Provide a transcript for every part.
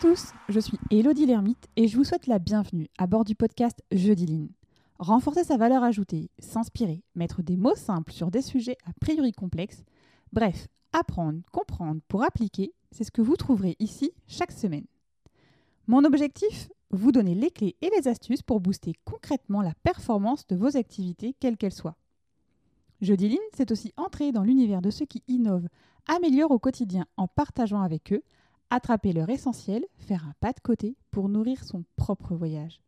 tous, je suis Elodie Lermite et je vous souhaite la bienvenue à bord du podcast Jeudi Line. Renforcer sa valeur ajoutée, s'inspirer, mettre des mots simples sur des sujets a priori complexes, bref, apprendre, comprendre pour appliquer, c'est ce que vous trouverez ici chaque semaine. Mon objectif Vous donner les clés et les astuces pour booster concrètement la performance de vos activités, quelles qu'elles soient. Jeudi Line, c'est aussi entrer dans l'univers de ceux qui innovent, améliorent au quotidien en partageant avec eux attraper leur essentiel, faire un pas de côté pour nourrir son propre voyage.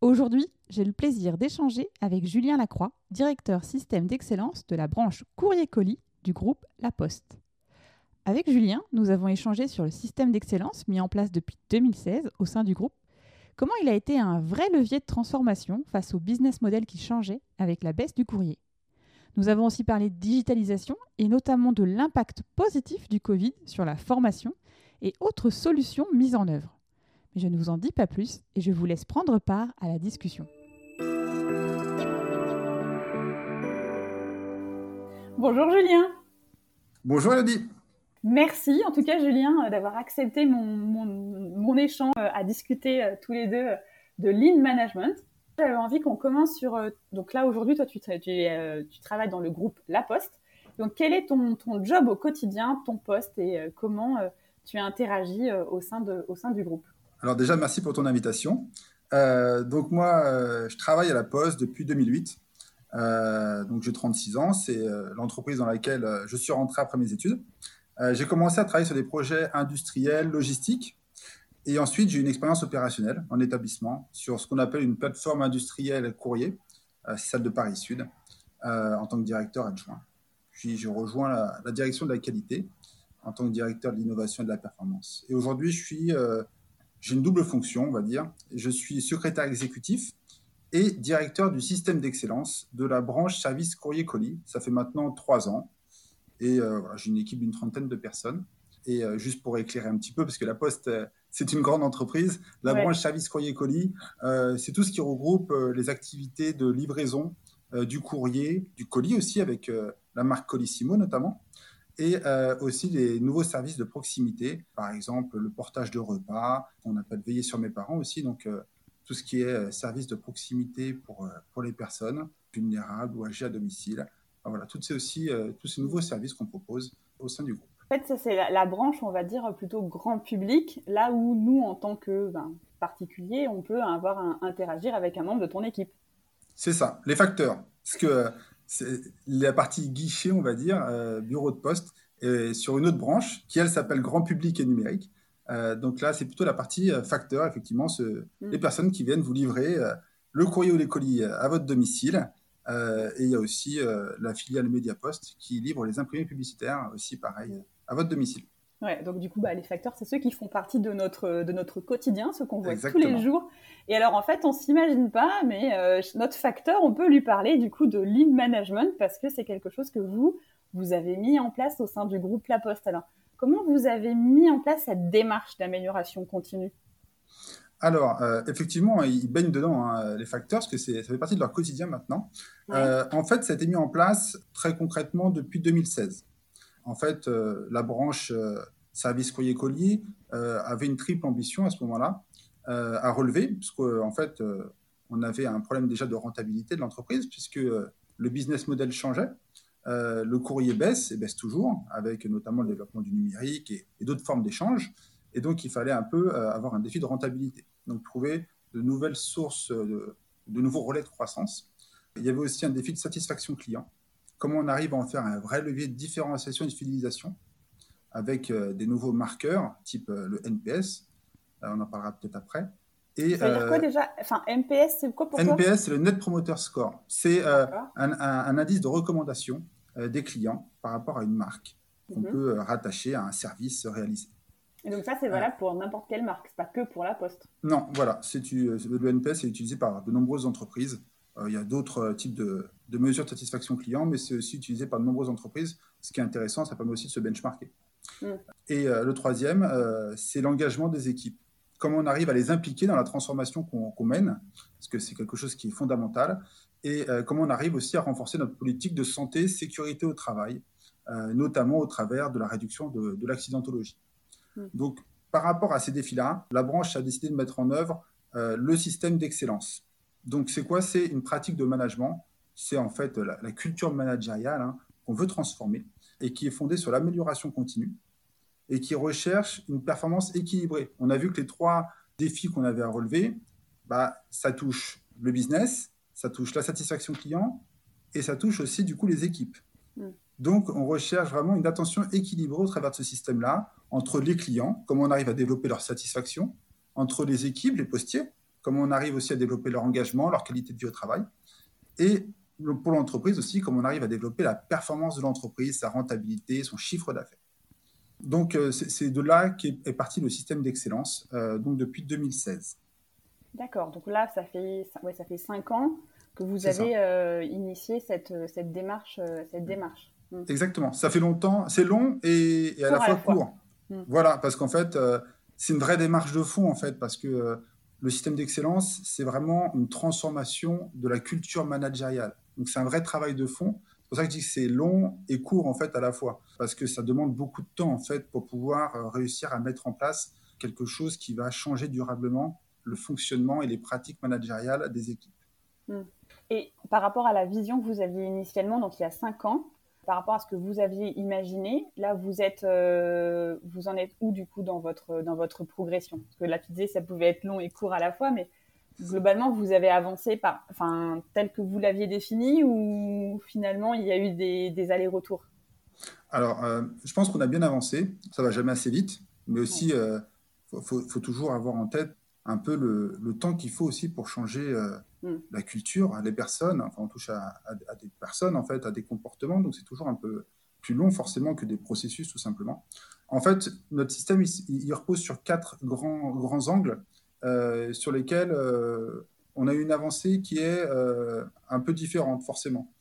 Aujourd'hui, j'ai le plaisir d'échanger avec Julien Lacroix, directeur système d'excellence de la branche courrier-colis du groupe La Poste. Avec Julien, nous avons échangé sur le système d'excellence mis en place depuis 2016 au sein du groupe, comment il a été un vrai levier de transformation face au business model qui changeait avec la baisse du courrier? Nous avons aussi parlé de digitalisation et notamment de l'impact positif du Covid sur la formation et autres solutions mises en œuvre. Mais je ne vous en dis pas plus et je vous laisse prendre part à la discussion. Bonjour Julien. Bonjour Elodie. Merci en tout cas Julien euh, d'avoir accepté mon, mon, échange euh, à discuter euh, tous les deux de lean management. J'avais envie qu'on commence sur... Donc là aujourd'hui toi tu, tu, tu, travailles dans le groupe La Poste. Donc quel est ton, ton job au quotidien, ton poste et comment tu as interagi euh, au, sein au sein du groupe. Alors déjà, merci pour ton invitation. Euh, donc moi, euh, je travaille à la Poste depuis 2008. donc j'ai 36 ans, c'est l'entreprise dans laquelle je suis rentré après mes études. j'ai commencé à travailler sur des projets industriels, logistiques, et ensuite j'ai une expérience opérationnelle en établissement sur ce qu'on appelle une plateforme industrielle courrier, celle de Paris Sud, en tant que directeur adjoint. Puis je rejoins la direction de la qualité en tant que directeur de l'innovation et de la performance. Et aujourd'hui, je suis, euh, j'ai une double fonction, on va dire. Je suis secrétaire exécutif et directeur du système d'excellence de la branche service courrier colis. Ça fait maintenant trois ans. Et euh, j'ai une équipe d'une trentaine de personnes. Et euh, juste pour éclairer un petit peu, parce que la Poste, c'est une grande entreprise, la branche service courrier colis, c'est tout ce qui regroupe les activités de livraison du courrier, du colis aussi, avec la marque Colissimo notamment et euh, aussi les nouveaux services de proximité, par exemple le portage de repas, qu'on appelle veiller sur mes parents aussi, donc euh, tout ce qui est euh, service de proximité pour, pour les personnes vulnérables ou âgées à domicile. voilà, toutes ces aussi, tous ces nouveaux services qu'on propose au sein du groupe. En fait, ça c'est la, branche, on va dire, plutôt grand public, là où nous, en tant que ben, particulier, on peut avoir un, interagir avec un membre de ton équipe. C'est ça, les facteurs. Parce que c'est la partie guichet, on va dire, euh, bureau de poste, sur une autre branche qui, elle, s'appelle grand public et numérique. Euh, donc là, c'est plutôt la partie euh, facteur, effectivement, ce, mm. les personnes qui viennent vous livrer le courrier ou les colis à votre domicile. et il y a aussi la filiale Mediapost qui livre les imprimés publicitaires, aussi pareil, à votre domicile. Ouais, donc du coup, bah, les facteurs, c'est ceux qui font partie de notre, de notre quotidien, ceux qu'on voit tous les jours. Et alors, en fait, on s'imagine pas, mais euh, notre facteur, on peut lui parler du coup de lean management parce que c'est quelque chose que vous, vous avez mis en place au sein du groupe La Poste. Alors, comment vous avez mis en place cette démarche d'amélioration continue? Alors, euh, effectivement, ils baignent dedans, hein, les facteurs, parce que ça fait partie de leur quotidien maintenant. Euh, en fait, ça a été mis en place très concrètement depuis 2016 en fait, euh, la branche euh, service courrier colis euh, avait une triple ambition à ce moment-là à relever, parce qu'en fait, on avait un problème déjà de rentabilité de l'entreprise, puisque le business model changeait. le courrier baisse et baisse toujours, avec notamment le développement du numérique et, d'autres formes d'échange. Et donc, il fallait un peu avoir un défi de rentabilité. Donc, trouver de nouvelles sources, de, nouveaux relais de croissance. Il y avait aussi un défi de satisfaction client comment on arrive à en faire un vrai levier de différenciation et de fidélisation avec euh, des nouveaux marqueurs, type euh, le NPS. Euh, on en parlera peut-être après. Et, ça veut dire quoi déjà? Enfin, NPS, c'est quoi pour NPS, c'est le Net Promoter Score. C'est un, indice de recommandation des clients par rapport à une marque qu'on mhm. peut rattacher à un service réalisé. Et donc ça, c'est valable pour n'importe quelle marque, c'est pas que pour la Poste? Non, voilà. Le NPS est utilisé par de nombreuses entreprises. Il y a d'autres types de, de mesures de satisfaction client, mais c'est aussi utilisé par de nombreuses entreprises. Ce qui est intéressant, ça permet aussi de se benchmarker. Mm. Et euh, le troisième, euh, c'est l'engagement des équipes. Comment on arrive à les impliquer dans la transformation qu'on mène, parce que c'est quelque chose qui est fondamental, et euh, comment on arrive aussi à renforcer notre politique de santé, sécurité au travail, notamment au travers de la réduction de, l'accidentologie. Mm. Donc, par rapport à ces défis-là, la branche a décidé de mettre en œuvre euh, le système d'excellence. Donc, c'est quoi? C'est une pratique de management. C'est en fait la, culture managériale hein, qu'on veut transformer et qui est fondée sur l'amélioration continue et qui recherche une performance équilibrée. On a vu que les trois défis qu'on avait à relever, bah, ça touche le business, ça touche la satisfaction client et ça touche aussi du coup les équipes. Mm. Donc, on recherche vraiment une attention équilibrée au travers de ce système-là entre les clients, comment on arrive à développer leur satisfaction, entre les équipes, les postiers, comment on arrive aussi à développer leur engagement, leur qualité de vie au travail, et pour l'entreprise aussi, comment on arrive à développer la performance de l'entreprise, sa rentabilité, son chiffre d'affaires. Donc, euh, c'est de là qu'est est parti le système d'excellence, euh, donc depuis 2016. D'accord. Donc là, ça fait, ouais, ça fait cinq ans que vous avez euh, initié cette, cette démarche. cette démarche. Hmm. Exactement. Ça fait longtemps. C'est long et, à, la fois court. Hmm. Voilà, parce qu'en fait, c'est une vraie démarche de fond, en fait, parce que le système d'excellence, c'est vraiment une transformation de la culture managériale. Donc, c'est un vrai travail de fond. C'est pour ça que je dis que c'est long et court en fait à la fois, parce que ça demande beaucoup de temps en fait pour pouvoir euh, réussir à mettre en place quelque chose qui va changer durablement le fonctionnement et les pratiques managériales des équipes. Hmm. Et par rapport à la vision que vous aviez initialement, donc il y a cinq ans, par rapport à ce que vous aviez imaginé, là vous êtes, euh, vous en êtes où du coup dans votre dans votre progression? Parce que la pizza, ça pouvait être long et court à la fois, mais globalement, vous avez avancé par, enfin, tel que vous l'aviez défini ou finalement il y a eu des, allers-retours? Alors, euh, je pense qu'on a bien avancé. Ça va jamais assez vite, mais aussi, il euh, faut, toujours avoir en tête un peu le, temps qu'il faut aussi pour changer mm. la culture, les personnes. Enfin, on touche à, des personnes, en fait, à des comportements, donc c'est toujours un peu plus long forcément que des processus, tout simplement. En fait, notre système, il, repose sur quatre grands, grands angles. Euh, sur lesquels euh, on a eu une avancée qui est euh, un peu différente, forcément.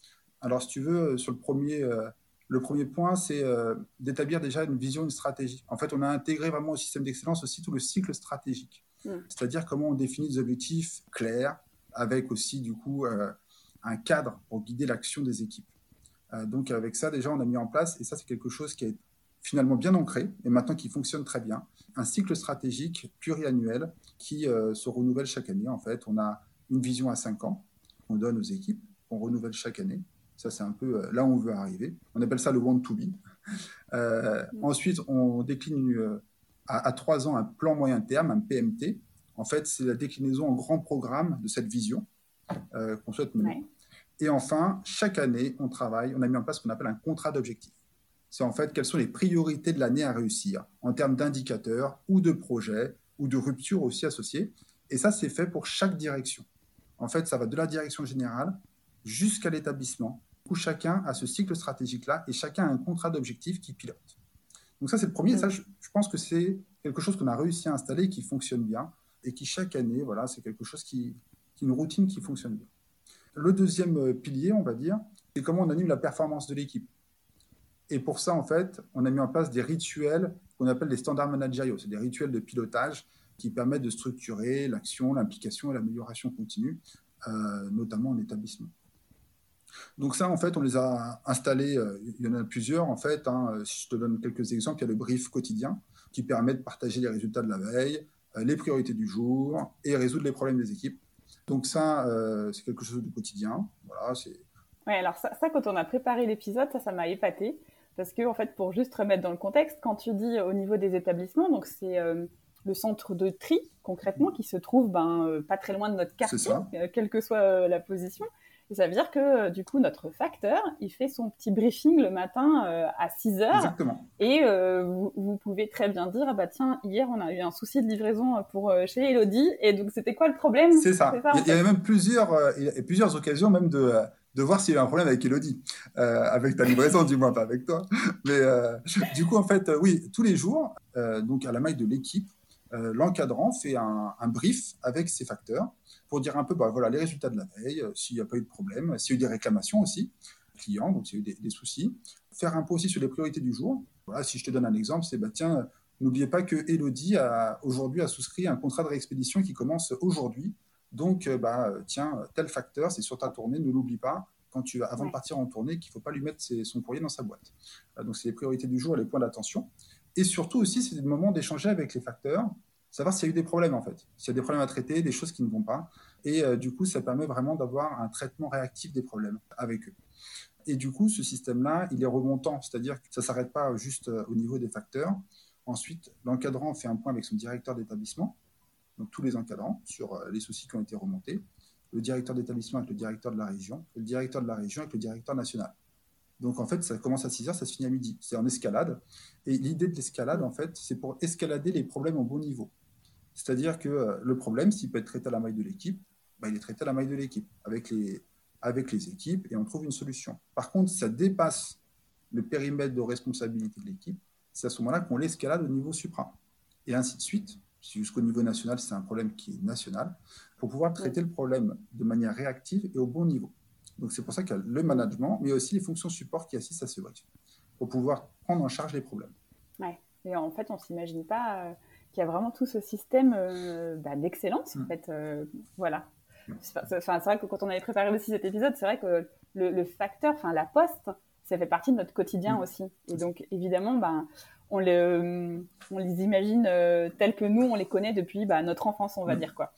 Alors, si tu veux, sur le premier, le premier point, c'est d'établir déjà une vision, une stratégie. En fait, on a intégré vraiment au système d'excellence aussi tout le cycle stratégique. Mm. C'est-à-dire comment on définit des objectifs clairs, avec aussi, du coup, un cadre pour guider l'action des équipes. donc, avec ça, déjà, on a mis en place, et ça, c'est quelque chose qui est finalement bien ancré et maintenant qui fonctionne très bien. Un cycle stratégique pluriannuel qui euh, se renouvelle chaque année. En fait, on a une vision à cinq ans qu'on donne aux équipes, qu'on renouvelle chaque année. Ça, c'est un peu euh, là où on veut arriver. On appelle ça le want to be. Euh, ensuite, on décline à, trois ans un plan moyen terme, un PMT. En fait, c'est la déclinaison en grand programme de cette vision qu'on souhaite mener. Et enfin, chaque année, on travaille, on a mis en place ce qu'on appelle un contrat d'objectif c'est en fait quelles sont les priorités de l'année à réussir en termes d'indicateurs ou de projets ou de ruptures aussi associées. Et ça, c'est fait pour chaque direction. En fait, ça va de la direction générale jusqu'à l'établissement, où chacun a ce cycle stratégique-là et chacun a un contrat d'objectif qui pilote. Donc ça, c'est le premier. Et ça, je, pense que c'est quelque chose qu'on a réussi à installer et qui fonctionne bien et qui, chaque année, voilà, c'est quelque chose qui, une routine qui fonctionne bien. Le deuxième euh, pilier, on va dire, c'est comment on anime la performance de l'équipe. Et pour ça, en fait, on a mis en place des rituels qu'on appelle les standards managériaux. C'est des rituels de pilotage qui permettent de structurer l'action, l'implication et l'amélioration continue, euh, notamment en établissement. Donc ça, en fait, on les a installés, euh, il y en a plusieurs, en fait. Hein. si je te donne quelques exemples, il y a le brief quotidien qui permet de partager les résultats de la veille, les priorités du jour et résoudre les problèmes des équipes. Donc ça, c'est quelque chose de quotidien. Voilà, c'est... Oui, alors ça, ça, quand on a préparé l'épisode, ça, ça m'a épaté. Parce que, en fait, pour juste remettre dans le contexte, quand tu dis au niveau des établissements, donc c'est euh, le centre de tri, concrètement, qui se trouve ben, euh, pas très loin de notre quartier, euh, quelle que soit la position. Et ça veut dire que, du coup, notre facteur, il fait son petit briefing le matin à 6 heures. Exactement. Et vous, pouvez très bien dire, ah bah tiens, hier, on a eu un souci de livraison pour chez Elodie. Et donc, c'était quoi le problème? C'est ça. il, y avait même plusieurs, plusieurs occasions même de de voir s'il y a un problème avec Elodie, euh, avec ta livraison du moins, pas avec toi. Mais euh, du coup, en fait, euh, oui, tous les jours, donc à la maille de l'équipe, l'encadrant fait un, brief avec ses facteurs pour dire un peu, bah, voilà, les résultats de la veille, s'il n'y a pas eu de problème, s'il y a eu des réclamations aussi, clients, donc s'il y a eu des, soucis. Faire un point aussi sur les priorités du jour. Voilà, si je te donne un exemple, c'est, bah, tiens, n'oubliez pas que Elodie a aujourd'hui a souscrit un contrat de réexpédition qui commence aujourd'hui donc, euh, bah, tiens, tel facteur, c'est sur ta tournée, ne l'oublie pas quand tu avant de partir en tournée qu'il ne faut pas lui mettre son courrier dans sa boîte. Euh, donc, c'est les priorités du jour et les points d'attention. Et surtout aussi, c'est le moment d'échanger avec les facteurs, savoir s'il y a eu des problèmes en fait, s'il y a des problèmes à traiter, des choses qui ne vont pas. Et euh, du coup, ça permet vraiment d'avoir un traitement réactif des problèmes avec eux. Et du coup, ce système-là, il est remontant, c'est-à-dire que ça ne s'arrête pas juste euh, au niveau des facteurs. Ensuite, l'encadrant fait un point avec son directeur d'établissement, donc tous les encadrants, sur euh, les soucis qui ont été remontés, le directeur d'établissement avec le directeur de la région, le directeur de la région avec le directeur national. Donc en fait, ça commence à 6 heures, ça se finit à midi. C'est en escalade. Et l'idée de l'escalade, en fait, c'est pour escalader les problèmes au bon niveau. C'est-à-dire que euh, le problème, s'il peut être traité à la maille de l'équipe, bah, il est traité à la maille de l'équipe, avec les, avec les équipes, et on trouve une solution. Par contre, si ça dépasse le périmètre de responsabilité de l'équipe, c'est à ce moment-là qu'on l'escalade au niveau supra. Et ainsi de suite, jusqu'au niveau national, c'est un problème qui est national, pour pouvoir traiter le problème de manière réactive et au bon niveau. Donc c'est pour ça qu'il y a le management, mais aussi les fonctions support qui assistent à ce brief, pour pouvoir prendre en charge les problèmes. Ouais. Et en fait, on ne s'imagine pas euh, qu'il y a vraiment tout ce système euh, bah, d'excellence. En mm. fait, euh, voilà. Mm. c'est vrai que quand on avait préparé aussi cet épisode, c'est vrai que le, facteur, enfin la poste, ça fait partie de notre quotidien mm. aussi. Et donc évidemment, ben, on, les, on les imagine tels que nous, on les connaît depuis bah, notre enfance, on va dire quoi.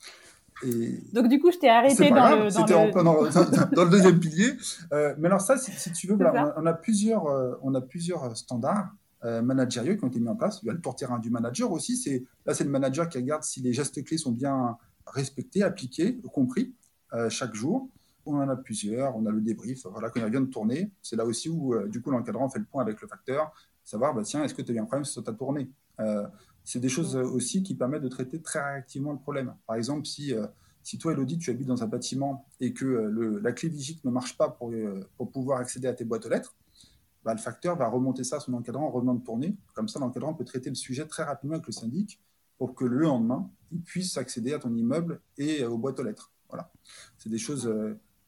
Donc du coup, je t'ai arrêté dans, le, dans, le... deuxième pilier. Euh, mais alors ça, si, tu veux, on, a plusieurs, euh, on a plusieurs standards euh, managériaux qui ont été mis en place. Il y a le tour terrain du manager aussi. C'est là, c'est le manager qui regarde si les gestes clés sont bien respectés, appliqués, compris chaque jour. On en a plusieurs. On a le débrief. Voilà, quand il vient de tourner, c'est là aussi où du coup l'encadrant fait le point avec le facteur, savoir bah, tiens, est-ce que tu as eu un problème sur ta tournée? C'est des choses aussi qui permettent de traiter très réactivement le problème. Par exemple, si, euh, si toi, Elodie, tu habites dans un bâtiment et que euh, le, la clé Vigic ne marche pas pour, euh, pour pouvoir accéder à tes boîtes aux lettres, bah, le facteur va remonter ça à son encadrant en revenant de tourner. Comme ça, l'encadrant peut traiter le sujet très rapidement avec le syndic pour que le lendemain, il puisse accéder à ton immeuble et aux boîtes aux lettres. Voilà. C'est des choses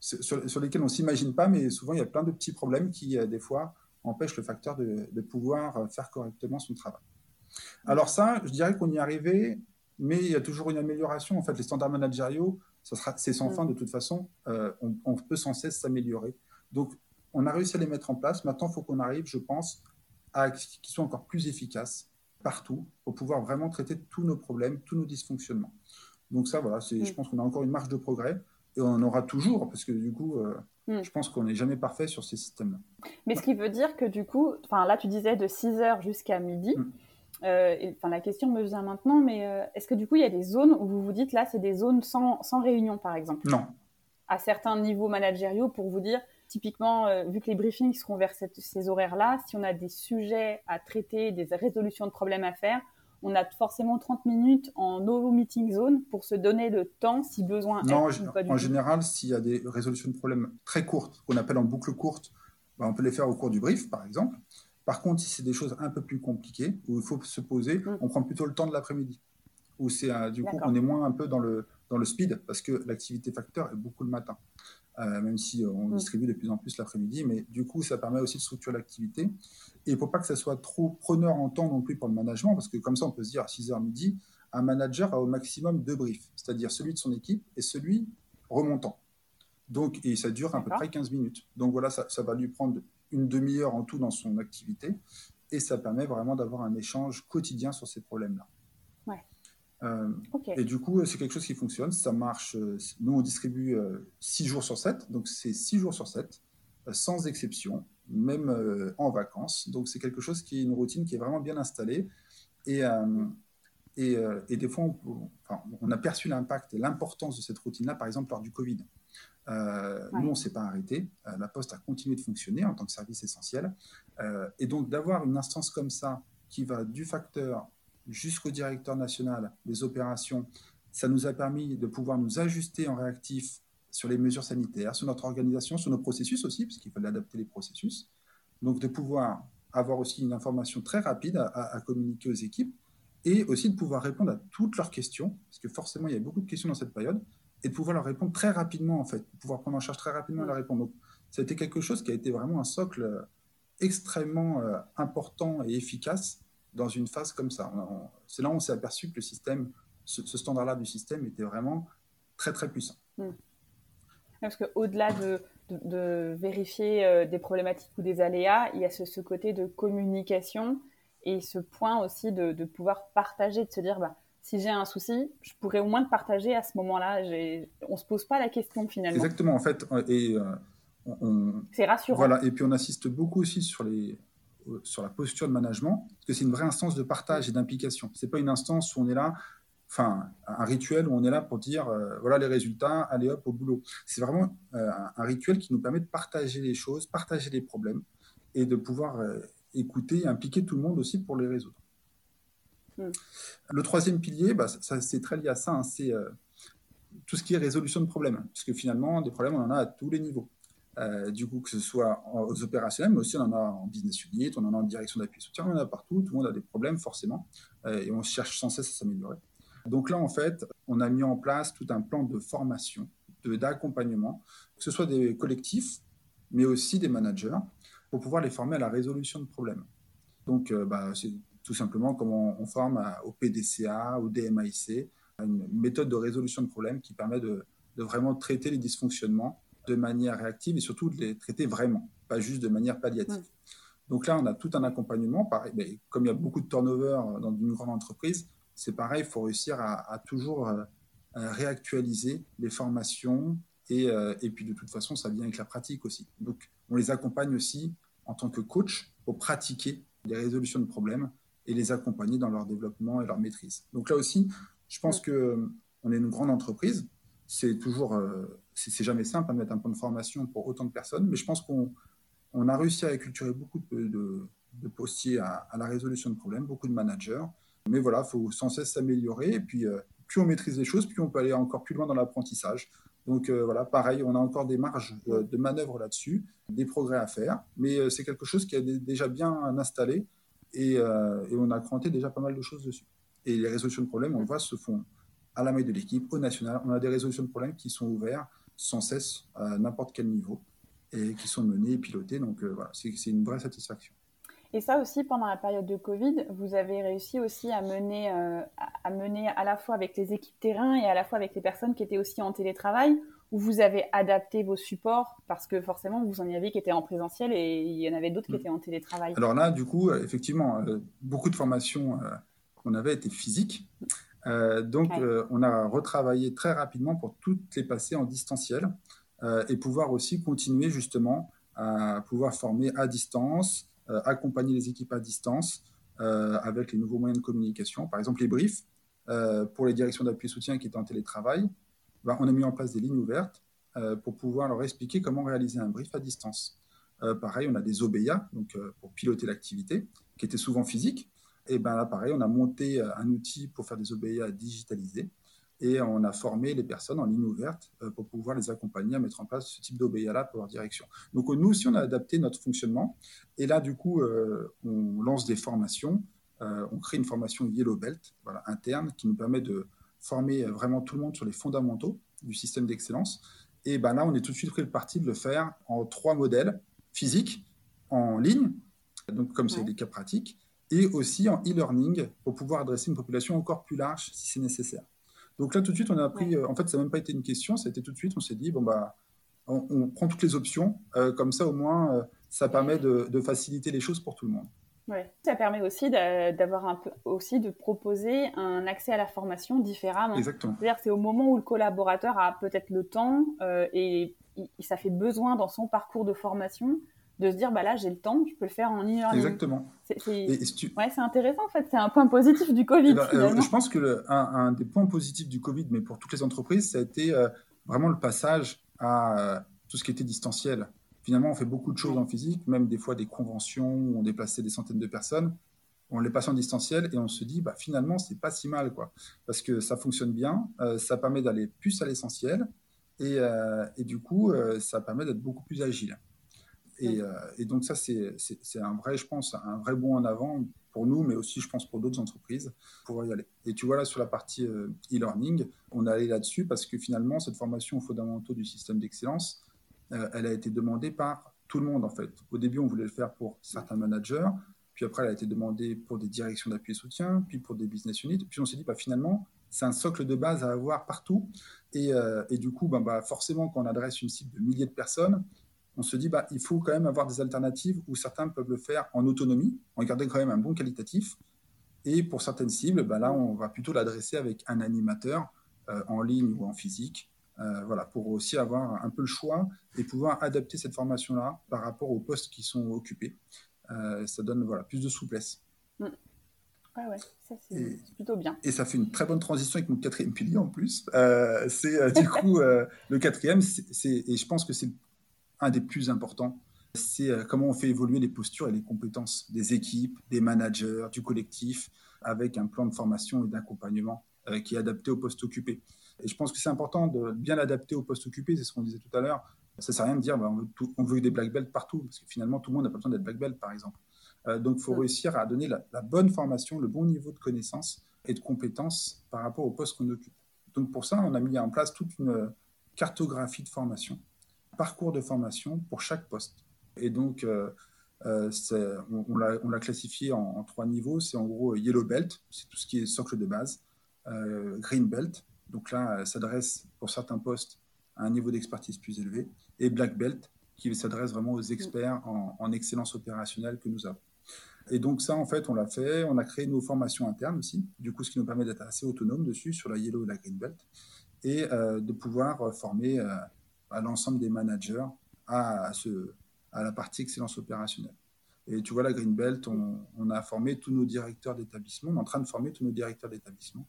sur, sur, lesquelles on ne s'imagine pas, mais souvent, il y a plein de petits problèmes qui, des fois, empêchent le facteur de, de pouvoir faire correctement son travail. Alors ça, je dirais qu'on y est arrivé, mais il y a toujours une amélioration. En fait, les standards managériaux, c'est sans mm. fin de toute façon. Euh, on, peut sans cesse s'améliorer. Donc, on a réussi à les mettre en place. Maintenant, il faut qu'on arrive, je pense, à qu'ils soient encore plus efficaces partout pour pouvoir vraiment traiter tous nos problèmes, tous nos dysfonctionnements. Donc ça, voilà, je mm. pense qu'on a encore une marge de progrès et on en aura toujours parce que du coup, euh, mm. je pense qu'on n'est jamais parfait sur ces systèmes-là. Mais ce qui veut dire que du coup, là, tu disais de 6 heures jusqu'à midi. Euh, enfin, la question me vient maintenant, mais euh, est-ce que du coup, il y a des zones où vous vous dites là, c'est des zones sans, réunion, par exemple? Non. À certains niveaux managériaux, pour vous dire, typiquement, euh, vu que les briefings seront vers ces horaires-là, si on a des sujets à traiter, des résolutions de problèmes à faire, on a forcément 30 minutes en no meeting zone pour se donner le temps si besoin. Non, en général, s'il y a des résolutions de problèmes très courtes, qu'on appelle en boucle courte, ben, on peut les faire au cours du brief, par exemple. Par contre, si c'est des choses un peu plus compliquées, où il faut se poser, mm. on prend plutôt le temps de l'après-midi. Où c'est du coup, on est moins un peu dans le, dans le speed, parce que l'activité facteur est beaucoup le matin. Euh, même si on mm. distribue de plus en plus l'après-midi, mais du coup, ça permet aussi de structurer l'activité. Et il ne faut pas que ça soit trop preneur en temps non plus pour le management, parce que comme ça, on peut se dire à 6h midi, un manager a au maximum deux briefs, c'est-à-dire celui de son équipe et celui remontant. Donc, et ça dure à peu près 15 minutes. Donc voilà, ça, ça va lui prendre une demi-heure en tout dans son activité. Et ça permet vraiment d'avoir un échange quotidien sur ces problèmes-là. Euh, et du coup, c'est quelque chose qui fonctionne. Ça marche. Euh, nous, on distribue 6 euh, jours sur 7. Donc, c'est 6 jours sur 7, sans exception, même en vacances. Donc, c'est quelque chose qui est une routine qui est vraiment bien installée. Et, et, et des fois, on, on a perçu l'impact et l'importance de cette routine-là, par exemple, lors du Covid. Euh, nous, on ne s'est pas arrêté. Euh, la Poste a continué de fonctionner en tant que service essentiel. Euh, et donc, d'avoir une instance comme ça qui va du facteur jusqu'au directeur national des opérations, ça nous a permis de pouvoir nous ajuster en réactif sur les mesures sanitaires, sur notre organisation, sur nos processus aussi, parce qu'il fallait adapter les processus. Donc, de pouvoir avoir aussi une information très rapide à, à communiquer aux équipes et aussi de pouvoir répondre à toutes leurs questions, parce que forcément, il y a beaucoup de questions dans cette période et de pouvoir leur répondre très rapidement, en fait, pouvoir prendre en charge très rapidement leur répondre. Donc, ça a été quelque chose qui a été vraiment un socle euh, extrêmement euh, important et efficace dans une phase comme ça. C'est là où on s'est aperçu que le système, ce, standard-là du système était vraiment très, très puissant. Hmm. Parce qu'au-delà de, vérifier euh, des problématiques ou des aléas, il y a ce, ce côté de communication et ce point aussi de, de pouvoir partager, de se dire, bah, si j'ai un souci, je pourrais au moins le partager à ce moment-là. On ne se pose pas la question finalement. Exactement, en fait. Et, on, c'est rassurant. Voilà, et puis on assiste beaucoup aussi sur, les, sur la posture de management, parce que c'est une vraie instance de partage et d'implication. Ce n'est pas une instance où on est là, enfin, un rituel où on est là pour dire euh, voilà les résultats, allez hop au boulot. C'est vraiment euh, un rituel qui nous permet de partager les choses, partager les problèmes et de pouvoir euh, écouter et impliquer tout le monde aussi pour les résoudre. Le troisième pilier, bah, ça, c'est très lié à ça, hein, c'est tout ce qui est résolution de problèmes, puisque finalement, des problèmes, on en a à tous les niveaux. Euh, du coup, que ce soit aux opérationnels, mais aussi on en a en business unit, on en a en direction d'appui soutien, on en a partout, tout le monde a des problèmes forcément, euh, et on cherche sans cesse à s'améliorer. Donc là, en fait, on a mis en place tout un plan de formation, d'accompagnement, que ce soit des collectifs, mais aussi des managers, pour pouvoir les former à la résolution de problèmes. Donc, euh, bah, c'est tout simplement comment on forme au PDCA, au DMAIC, une méthode de résolution de problèmes qui permet de, de vraiment traiter les dysfonctionnements de manière réactive et surtout de les traiter vraiment, pas juste de manière palliative. Donc là, on a tout un accompagnement. Pareil, mais comme il y a beaucoup de turnover dans une grande entreprise, c'est pareil, il faut réussir à, toujours euh, réactualiser les formations et, euh, et, puis de toute façon, ça vient avec la pratique aussi. Donc on les accompagne aussi en tant que coach pour pratiquer des résolutions de problèmes et les accompagner dans leur développement et leur maîtrise. Donc là aussi, je pense que euh, on est une grande entreprise. C'est toujours c'est jamais simple de mettre un plan de formation pour autant de personnes, mais je pense qu'on on a réussi à acculturer beaucoup de, de, postiers à, la résolution de problèmes, beaucoup de managers. Mais voilà, il faut sans cesse s'améliorer. Et puis, euh, plus on maîtrise les choses, plus on peut aller encore plus loin dans l'apprentissage. Donc euh, voilà, pareil, on a encore des marges de, manœuvre là-dessus, des progrès à faire. Mais euh, c'est quelque chose qui est déjà bien installé et, et on a cranté déjà pas mal de choses dessus. Et les résolutions de problèmes, on le voit, se font à la maille de l'équipe, au national. On a des résolutions de problèmes qui sont ouvertes sans cesse à n'importe quel niveau et qui sont menés et pilotés. Donc euh, voilà, c'est une vraie satisfaction. Et ça aussi, pendant la période de Covid, vous avez réussi aussi à mener, euh, à mener à la fois avec les équipes terrain et à la fois avec les personnes qui étaient aussi en télétravail, où vous avez adapté vos supports parce que forcément, vous en y aviez qui étaient en présentiel et il y en avait d'autres qui mm. étaient en télétravail. Alors là, du coup, euh, effectivement, beaucoup de formations qu'on avait été physiques. Euh, donc, euh, on a retravaillé très rapidement pour toutes les passer en distanciel euh, et pouvoir aussi continuer justement à pouvoir former à distance, accompagner les équipes à distance avec les nouveaux moyens de communication. Par exemple, les briefs pour les directions d'appui et soutien qui étaient en télétravail. Ben, on a mis en place des lignes ouvertes pour pouvoir leur expliquer comment réaliser un brief à distance. pareil, on a des OBA, donc pour piloter l'activité, qui étaient souvent physiques, et ben là, pareil, on a monté euh, un outil pour faire des OBA digitalisés et on a formé les personnes en ligne ouverte euh, pour pouvoir les accompagner à mettre en place ce type d'OBA-là pour leur direction. Donc nous aussi, on a adapté notre fonctionnement et là, du coup, euh, on lance des formations. on crée une formation Yellow Belt voilà, interne qui nous permet de former vraiment tout le monde sur les fondamentaux du système d'excellence. Et ben là, on est tout de suite pris le parti de le faire en trois modèles physiques, en ligne, donc comme c'est des cas pratiques, et aussi en e-learning pour pouvoir adresser une population encore plus large si c'est nécessaire. Donc là, tout de suite, on a appris, euh, en fait, ça n'a même pas été une question, ça a été tout de suite, on s'est dit, bon, bah, on, prend toutes les options, euh, comme ça, au moins, euh, ça permet de, faciliter les choses pour tout le monde. Ça permet aussi d'avoir un peu, aussi de proposer un accès à la formation différemment. Exactement. C'est-à-dire c'est au moment où le collaborateur a peut-être le temps et, et ça fait besoin dans son parcours de formation de se dire bah là j'ai le temps, je peux le faire en e Exactement. C'est ouais, intéressant en fait, c'est un point positif du Covid. Eh ben, euh, je pense que un, des points positifs du Covid, mais pour toutes les entreprises, ça a été euh, vraiment le passage à euh, tout ce qui était distanciel. Finalement, on fait beaucoup de choses en physique, même des fois des conventions où on déplaçait des centaines de personnes. On les passe en distanciel et on se dit bah finalement c'est pas si mal quoi, parce que ça fonctionne bien, ça permet d'aller plus à l'essentiel et, et, du coup ça permet d'être beaucoup plus agile. Euh, et, donc ça, c'est un vrai, je pense, un vrai bond en avant pour nous, mais aussi, je pense, pour d'autres entreprises, pour y aller. Et tu vois, là, sur la partie euh, e-learning, on est allé là-dessus parce que finalement, cette formation aux fondamentaux du système d'excellence, euh, elle a été demandée par tout le monde, en fait. Au début, on voulait le faire pour certains managers, puis après, elle a été demandée pour des directions d'appui et soutien, puis pour des business units. Puis on s'est dit, bah, finalement, c'est un socle de base à avoir partout. Et, et du coup, bah, forcément, quand on adresse une cible de milliers de personnes, on se dit bah, il faut quand même avoir des alternatives où certains peuvent le faire en autonomie, en gardant quand même un bon qualitatif. Et pour certaines cibles, bah, là, on va plutôt l'adresser avec un animateur euh, en ligne ou en physique, euh, voilà, pour aussi avoir un peu le choix et pouvoir adapter cette formation-là par rapport aux postes qui sont occupés. Euh, ça donne voilà, plus de souplesse. Mm. ouais, ça c'est plutôt bien. Et ça fait une très bonne transition avec mon quatrième pilier en plus. c'est du coup le quatrième, et je pense que c'est un des plus importants, c'est euh, comment on fait évoluer les postures et les compétences des équipes, des managers, du collectif, avec un plan de formation et d'accompagnement euh, qui est adapté au poste occupé. Et je pense que c'est important de bien l'adapter au poste occupé, c'est ce qu'on disait tout à l'heure. Ça ne sert à rien de dire bah, on, veut des black belts partout, parce que finalement tout le monde n'a pas besoin d'être black belt par exemple. Euh, donc il faut réussir à donner la, la, bonne formation, le bon niveau de connaissance et de compétences par rapport au poste qu'on occupe. Donc pour ça, on a mis en place toute une cartographie de formation parcours de formation pour chaque poste. Et donc, euh, euh, on, l'a classifié en, trois niveaux. C'est en gros Yellow Belt, c'est tout ce qui est socle de base. Euh, green Belt, donc là, s'adresse pour certains postes à un niveau d'expertise plus élevé. Et Black Belt, qui s'adresse vraiment aux experts en, excellence opérationnelle que nous avons. Et donc ça, en fait, on l'a fait. On a créé nos formations internes aussi, du coup, ce qui nous permet d'être assez autonome dessus sur la Yellow et la Green Belt, et de pouvoir former à l'ensemble des managers à, la partie excellence opérationnelle. Et tu vois, la Green Belt, on, a formé tous nos directeurs d'établissement, on est en train de former tous nos directeurs d'établissement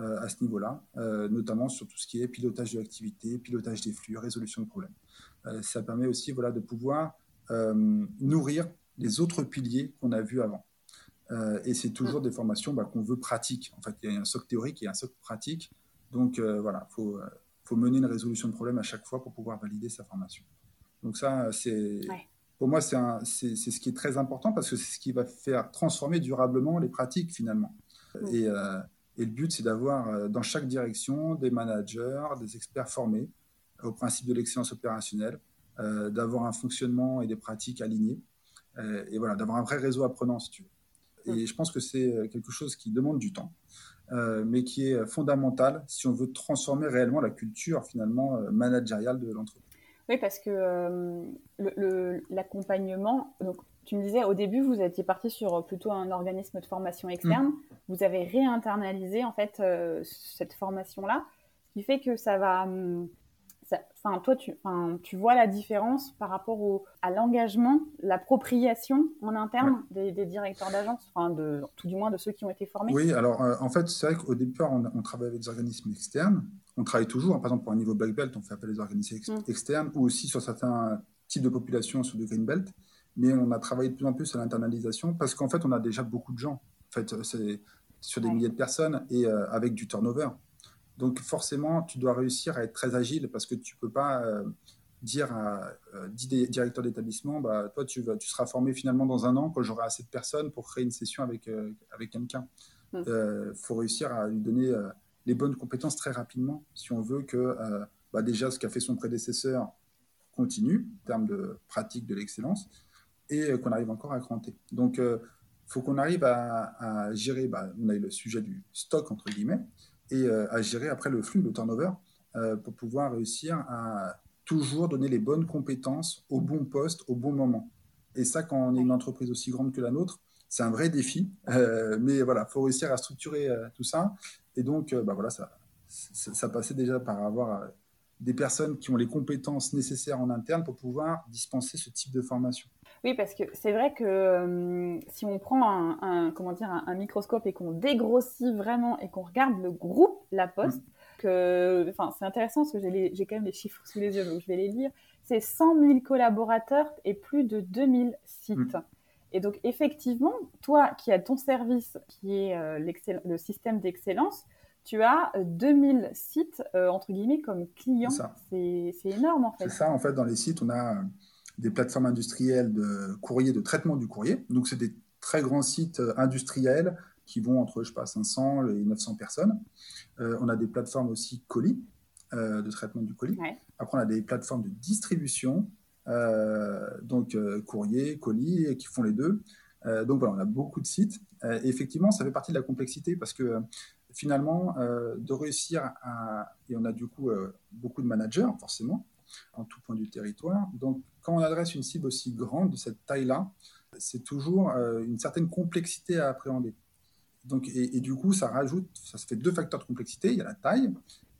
euh, à ce niveau-là, euh, notamment sur tout ce qui est pilotage de l'activité, pilotage des flux, résolution de problèmes. Euh, ça permet aussi voilà, de pouvoir nourrir les autres piliers qu'on a vus avant. et c'est toujours des formations bah, qu'on veut pratiques. En fait, il y a un socle théorique et un socle pratique. Donc voilà, il faut faut mener une résolution de problème à chaque fois pour pouvoir valider sa formation. Donc ça, c'est pour moi, c'est ce qui est très important parce que c'est ce qui va faire transformer durablement les pratiques finalement. Et, euh, et, le but, c'est d'avoir euh, dans chaque direction des managers, des experts formés au principe de l'excellence opérationnelle, euh, d'avoir un fonctionnement et des pratiques alignées, et voilà, d'avoir un vrai réseau apprenant, si tu veux. Et je pense que c'est quelque chose qui demande du temps. Euh, mais qui est fondamental si on veut transformer réellement la culture finalement euh, managériale de l'entreprise. Oui, parce que euh, l'accompagnement, donc tu me disais au début, vous étiez parti sur plutôt un organisme de formation externe. Mm. Vous avez réinternalisé en fait cette formation-là, ce qui fait que ça va hum, enfin, toi, tu, tu vois la différence par rapport au, à l'engagement, l'appropriation en interne des, directeurs d'agence, enfin, de, tout du moins de ceux qui ont été formés Oui, alors euh, en fait, c'est vrai qu'au départ, on, on, travaille avec des organismes externes. On travaille toujours, hein, par exemple, pour un niveau Black Belt, on fait appel à des organismes mm. externes ou aussi sur certains types de populations sur du Green Belt. Mais on a travaillé de plus en plus à l'internalisation parce qu'en fait, on a déjà beaucoup de gens. En fait, c'est sur des milliers de personnes et euh, avec du turnover. Donc forcément, tu dois réussir à être très agile parce que tu ne peux pas euh, dire à 10 euh, directeurs d'établissement, bah, toi, tu, vas, tu seras formé finalement dans un an quand j'aurai assez de personnes pour créer une session avec, euh, avec quelqu'un. Il mmh. faut réussir à lui donner les bonnes compétences très rapidement si on veut que bah, déjà ce qu'a fait son prédécesseur continue en termes de pratique de l'excellence et qu'on arrive encore à cranter. Donc, il faut qu'on arrive à, gérer, bah, on a eu le sujet du stock, entre guillemets, et euh, à gérer après le flux, le turnover, euh, pour pouvoir réussir à toujours donner les bonnes compétences au bon poste, au bon moment. Et ça, quand on est une entreprise aussi grande que la nôtre, c'est un vrai défi. Euh, mais voilà, il faut réussir à structurer tout ça. Et donc, bah voilà, ça, passait déjà par avoir des personnes qui ont les compétences nécessaires en interne pour pouvoir dispenser ce type de formation. Oui, parce que c'est vrai que euh, si on prend un, comment dire, un, microscope et qu'on dégrossit vraiment et qu'on regarde le groupe La Poste, mm. que, c'est intéressant parce que j'ai quand même les chiffres sous les yeux, donc je vais les lire. C'est 100 000 collaborateurs et plus de 2000 sites. Mm. Et donc, effectivement, toi qui as ton service qui est euh, le système d'excellence, tu as 2000 sites, euh, entre guillemets, comme clients. C'est énorme, en fait. C'est ça, en fait, dans les sites, on a des plateformes industrielles de courrier, de traitement du courrier. Donc, c'est des très grands sites euh, industriels qui vont entre, je sais pas, 500 et 900 personnes. Euh, on a des plateformes aussi colis, euh, de traitement du colis. Après, on a des plateformes de distribution, donc courrier, colis, qui font les deux. donc voilà, on a beaucoup de sites. et effectivement, ça fait partie de la complexité parce que finalement, de réussir à... Et on a du coup beaucoup de managers, forcément, en tout point du territoire. Donc, quand on adresse une cible aussi grande de cette taille-là, c'est toujours une certaine complexité à appréhender. Donc, et, du coup, ça rajoute, ça se fait deux facteurs de complexité. Il y a la taille,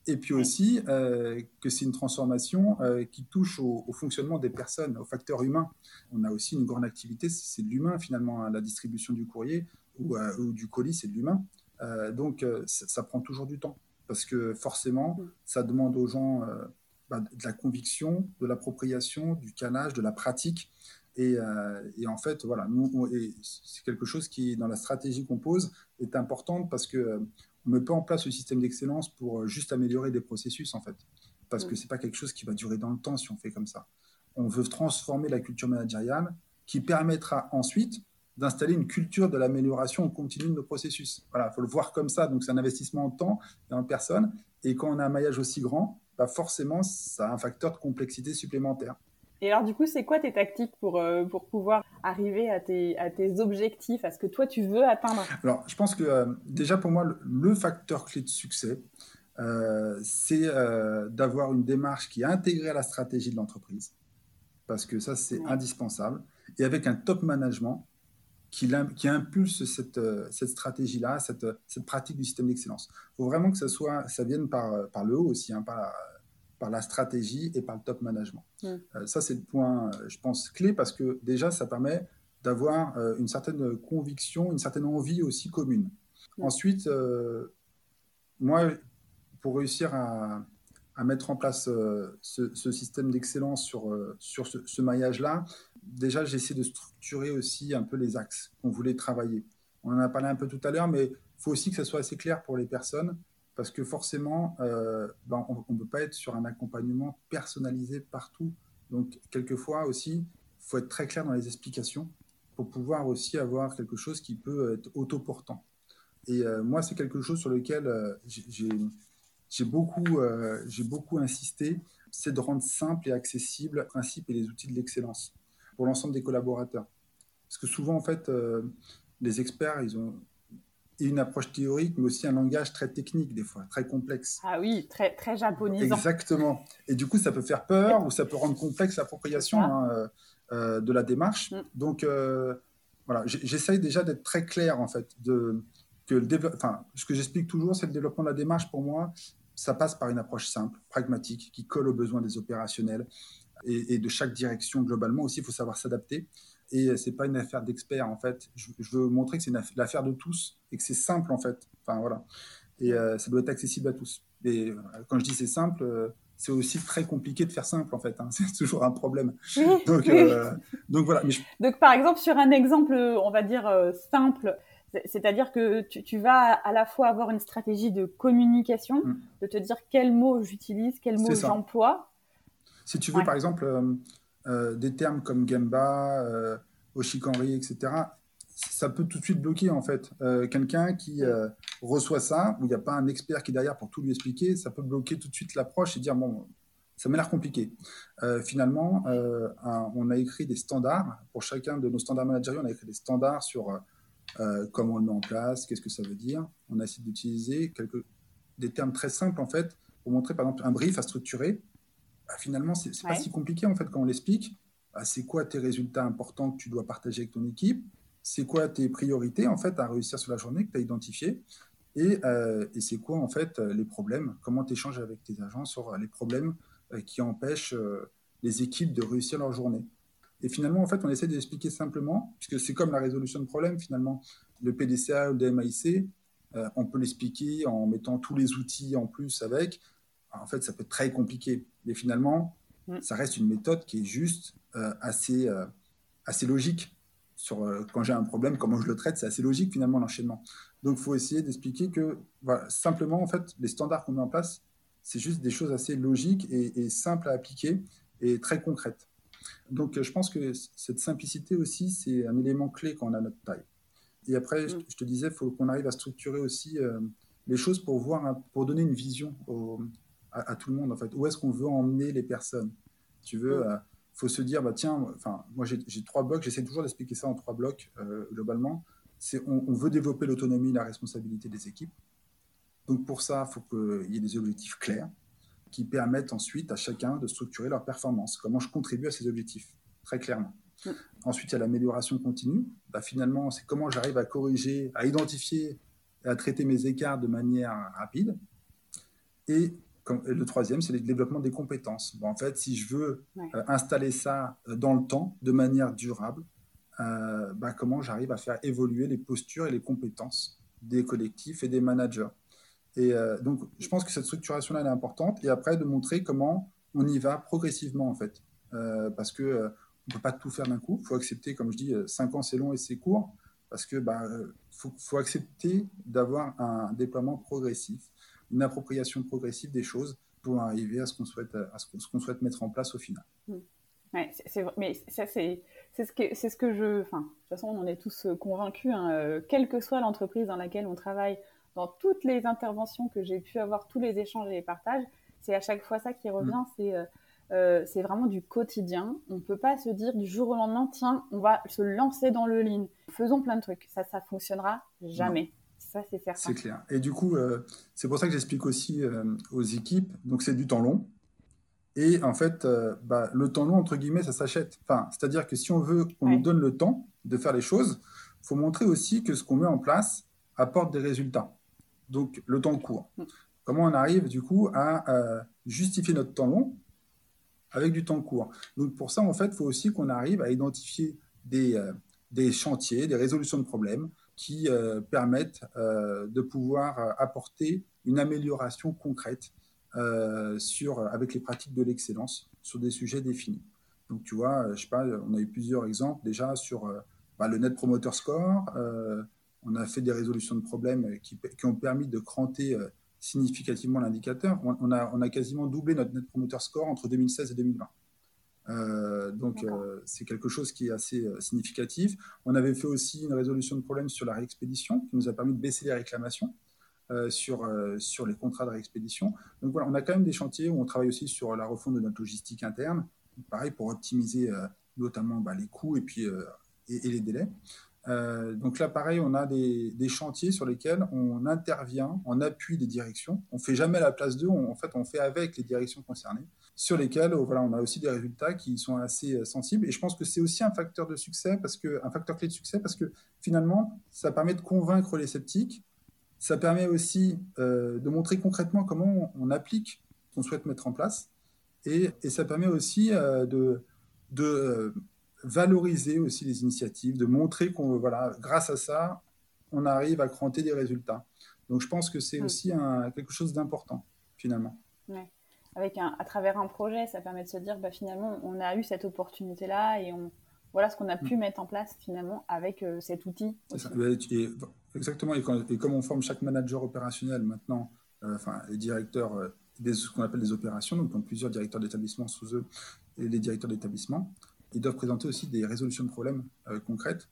et puis aussi euh, que c'est une transformation euh, qui touche au, fonctionnement des personnes, au facteur humain. On a aussi une grande activité, c'est de l'humain finalement, hein. la distribution du courrier ou, euh, ou du colis, c'est de l'humain. donc ça, prend toujours du temps parce que forcément, ça demande aux gens bah, de la conviction, de l'appropriation, du canage, de la pratique. Et, et, en fait, voilà, c'est quelque chose qui, dans la stratégie qu'on pose, est importante parce que on ne met pas en place le système d'excellence pour euh, juste améliorer des processus, en fait. Parce que ce n'est pas quelque chose qui va durer dans le temps si on fait comme ça. On veut transformer la culture managériale qui permettra ensuite d'installer une culture de l'amélioration continue de nos processus. Voilà, il faut le voir comme ça. Donc, c'est un investissement en temps et en personne. Et quand on a un maillage aussi grand, bah forcément, ça a un facteur de complexité supplémentaire. Et alors, du coup, c'est quoi tes tactiques pour, euh, pour pouvoir arriver à tes, à tes objectifs, à ce que toi, tu veux atteindre? Alors, je pense que euh, déjà, pour moi, le, facteur clé de succès, euh, c'est d'avoir une démarche qui est intégrée à la stratégie de l'entreprise, parce que ça, c'est indispensable, et avec un top management qui, qui impulse cette, cette stratégie-là, cette, cette, pratique du système d'excellence. Il faut vraiment que ça, soit, ça vienne par, par le haut aussi, hein, par par la stratégie et par le top management. Mm. Euh, ça, c'est le point, euh, je pense, clé parce que déjà, ça permet d'avoir euh, une certaine conviction, une certaine envie aussi commune. Mm. Ensuite, moi, pour réussir à, mettre en place ce, système d'excellence sur, sur ce, maillage-là, déjà, j'essaie de structurer aussi un peu les axes qu'on voulait travailler. On en a parlé un peu tout à l'heure, mais il faut aussi que ça soit assez clair pour les personnes parce que forcément, euh, ben, on ne peut pas être sur un accompagnement personnalisé partout. Donc, quelquefois aussi, il faut être très clair dans les explications pour pouvoir aussi avoir quelque chose qui peut être autoportant. Et euh, moi, c'est quelque chose sur lequel euh, j'ai beaucoup, beaucoup insisté, c'est de rendre simple et accessible le principe et les outils de l'excellence pour l'ensemble des collaborateurs. Parce que souvent, en fait, les experts, ils ont, une approche théorique, mais aussi un langage très technique, des fois, très complexe. Ah oui, très, très japonisant. Exactement. Et du coup, ça peut faire peur ou ça peut rendre complexe l'appropriation hein, euh, euh, de la démarche. Mm. Donc, euh, voilà, j'essaye déjà d'être très clair, en fait. De, que le enfin, ce que j'explique toujours, c'est le développement de la démarche, pour moi, ça passe par une approche simple, pragmatique, qui colle aux besoins des opérationnels et, et de chaque direction globalement aussi. Il faut savoir s'adapter. Et c'est pas une affaire d'experts en fait. Je, veux montrer que c'est l'affaire de tous et que c'est simple en fait. Enfin voilà. Et euh, ça doit être accessible à tous. Et euh, quand je dis c'est simple, euh, c'est aussi très compliqué de faire simple en fait. Hein. C'est toujours un problème. Donc, donc voilà. Donc par exemple sur un exemple, on va dire simple. C'est-à-dire que tu, vas à la fois avoir une stratégie de communication, mm. de te dire quels mots j'utilise, quels mots j'emploie. Si tu veux, par exemple, euh, des termes comme Gemba, euh, Oshikanri, etc., ça peut tout de suite bloquer en fait. Euh, quelqu'un qui reçoit ça, où il n'y a pas un expert qui est derrière pour tout lui expliquer, ça peut bloquer tout de suite l'approche et dire bon, ça m'a l'air compliqué. finalement, on a écrit des standards pour chacun de nos standards managériaux. On a écrit des standards sur comment on le met en place, qu'est-ce que ça veut dire. On a essayé d'utiliser quelques des termes très simples en fait pour montrer par exemple un brief à structurer bah, finalement, c'est n'est pas si compliqué en fait quand on l'explique. Bah, c'est quoi tes résultats importants que tu dois partager avec ton équipe? C'est quoi tes priorités en fait à réussir sur la journée que tu as identifiées? Et, euh, et c'est quoi en fait les problèmes? Comment tu échanges avec tes agents sur les problèmes euh, qui empêchent euh, les équipes de réussir leur journée? Et finalement, en fait, on essaie d'expliquer simplement, puisque c'est comme la résolution de problèmes finalement. Le PDCA ou le DMAIC, on peut l'expliquer en mettant tous les outils en plus avec en fait, ça peut être très compliqué. Mais finalement, mm. ça reste une méthode qui est juste euh, assez, euh, assez logique. Sur, euh, quand j'ai un problème, comment je le traite, c'est assez logique finalement l'enchaînement. Donc, il faut essayer d'expliquer que simplement, en fait, les standards qu'on met en place, c'est juste des choses assez logiques et, simples à appliquer et très concrètes. Donc, je pense que cette simplicité aussi, c'est un élément clé quand on a notre taille. Et après, je, mm. te disais, il faut qu'on arrive à structurer aussi les choses pour, voir, pour donner une vision aux, à, tout le monde en fait. Où est-ce qu'on veut emmener les personnes? Tu veux, il euh, faut se dire bah tiens, enfin moi j'ai trois blocs, j'essaie toujours d'expliquer ça en trois blocs euh, globalement. C'est on, veut développer l'autonomie, la responsabilité des équipes. Donc pour ça, il faut qu'il y ait des objectifs clairs qui permettent ensuite à chacun de structurer leur performance. Comment je contribue à ces objectifs, très clairement. Mm. Ensuite, il y a l'amélioration continue. Bah, finalement, c'est comment j'arrive à corriger, à identifier et à traiter mes écarts de manière rapide. Et, le troisième, c'est le développement des compétences. en fait, si je veux euh, installer ça euh, dans le temps, de manière durable, euh, bah, comment j'arrive à faire évoluer les postures et les compétences des collectifs et des managers. Et donc, je pense que cette structuration-là est importante. Et après, de montrer comment on y va progressivement, en fait. parce que on ne peut pas tout faire d'un coup. Il faut accepter, comme je dis, 5 ans c'est long et c'est court, parce que bah, faut, faut accepter d'avoir un déploiement progressif, une appropriation progressive des choses pour arriver à ce qu'on souhaite, à ce qu'on souhaite mettre en place au final. Mmh. Ouais, c'est, mais ça, c'est, c'est, ce que, c'est ce que je. Enfin, de toute façon, on en est tous euh, convaincus, hein, euh, quelle que soit l'entreprise dans laquelle on travaille, dans toutes les interventions que j'ai pu avoir, tous les échanges et les partages, c'est à chaque fois ça qui revient mmh. c'est euh, euh, c'est vraiment du quotidien. On ne peut pas se dire du jour au lendemain, tiens, on va se lancer dans le lean. Faisons plein de trucs. Ça, ça fonctionnera jamais. Ça, c'est certain. C'est clair. Et du coup, euh, c'est pour ça que j'explique aussi euh, aux équipes. Donc, c'est du temps long. Et en fait, bah, le temps long, entre guillemets, ça s'achète. Enfin, c'est-à-dire que si on veut qu'on nous donne le temps de faire les choses, il faut montrer aussi que ce qu'on met en place apporte des résultats. Donc, le temps court. Mm. Comment on arrive, du coup, à justifier notre temps long avec du temps court? Donc pour ça, en fait, il faut aussi qu'on arrive à identifier des, euh, des, chantiers, des résolutions de problèmes qui euh, permettent euh, de pouvoir apporter une amélioration concrète sur, avec les pratiques de l'excellence sur des sujets définis. Donc tu vois, je sais pas, on a eu plusieurs exemples déjà sur bah, le Net Promoter Score. on a fait des résolutions de problèmes qui, qui ont permis de cranter significativement l'indicateur. On, a, on a quasiment doublé notre Net Promoter Score entre 2016 et 2020. Euh, donc euh, c'est quelque chose qui est assez euh, significatif. On avait fait aussi une résolution de problème sur la réexpédition qui nous a permis de baisser les réclamations sur, sur les contrats de réexpédition. Donc voilà, on a quand même des chantiers où on travaille aussi sur la refonte de notre logistique interne, pareil pour optimiser notamment bah, les coûts et puis et, et les délais. Euh, donc là, pareil, on a des, chantiers sur lesquels on intervient en appui des directions. On fait jamais la place d'eux, en fait, on fait avec les directions concernées, sur lesquelles oh, voilà, on a aussi des résultats qui sont assez euh, sensibles. Et je pense que c'est aussi un facteur de succès, parce que, un facteur clé de succès, parce que finalement, ça permet de convaincre les sceptiques. Ça permet aussi euh, de montrer concrètement comment on, applique ce qu'on souhaite mettre en place. Et, ça permet aussi de valoriser aussi les initiatives, de montrer qu'on, voilà, grâce à ça, on arrive à cranter des résultats. Donc je pense que c'est mm. aussi un, quelque chose d'important, finalement. Ouais. Avec un, à travers un projet, ça permet de se dire, bah, finalement, on a eu cette opportunité-là et on, voilà ce qu'on a pu mm. mettre en place finalement avec euh, cet outil. exactement, et, comme on forme chaque manager opérationnel maintenant, euh, enfin les directeurs, euh, des, ce qu'on appelle des opérations, donc, donc plusieurs directeurs d'établissement sous eux et les directeurs d'établissement, ils doivent présenter aussi des résolutions de problèmes euh, concrètes.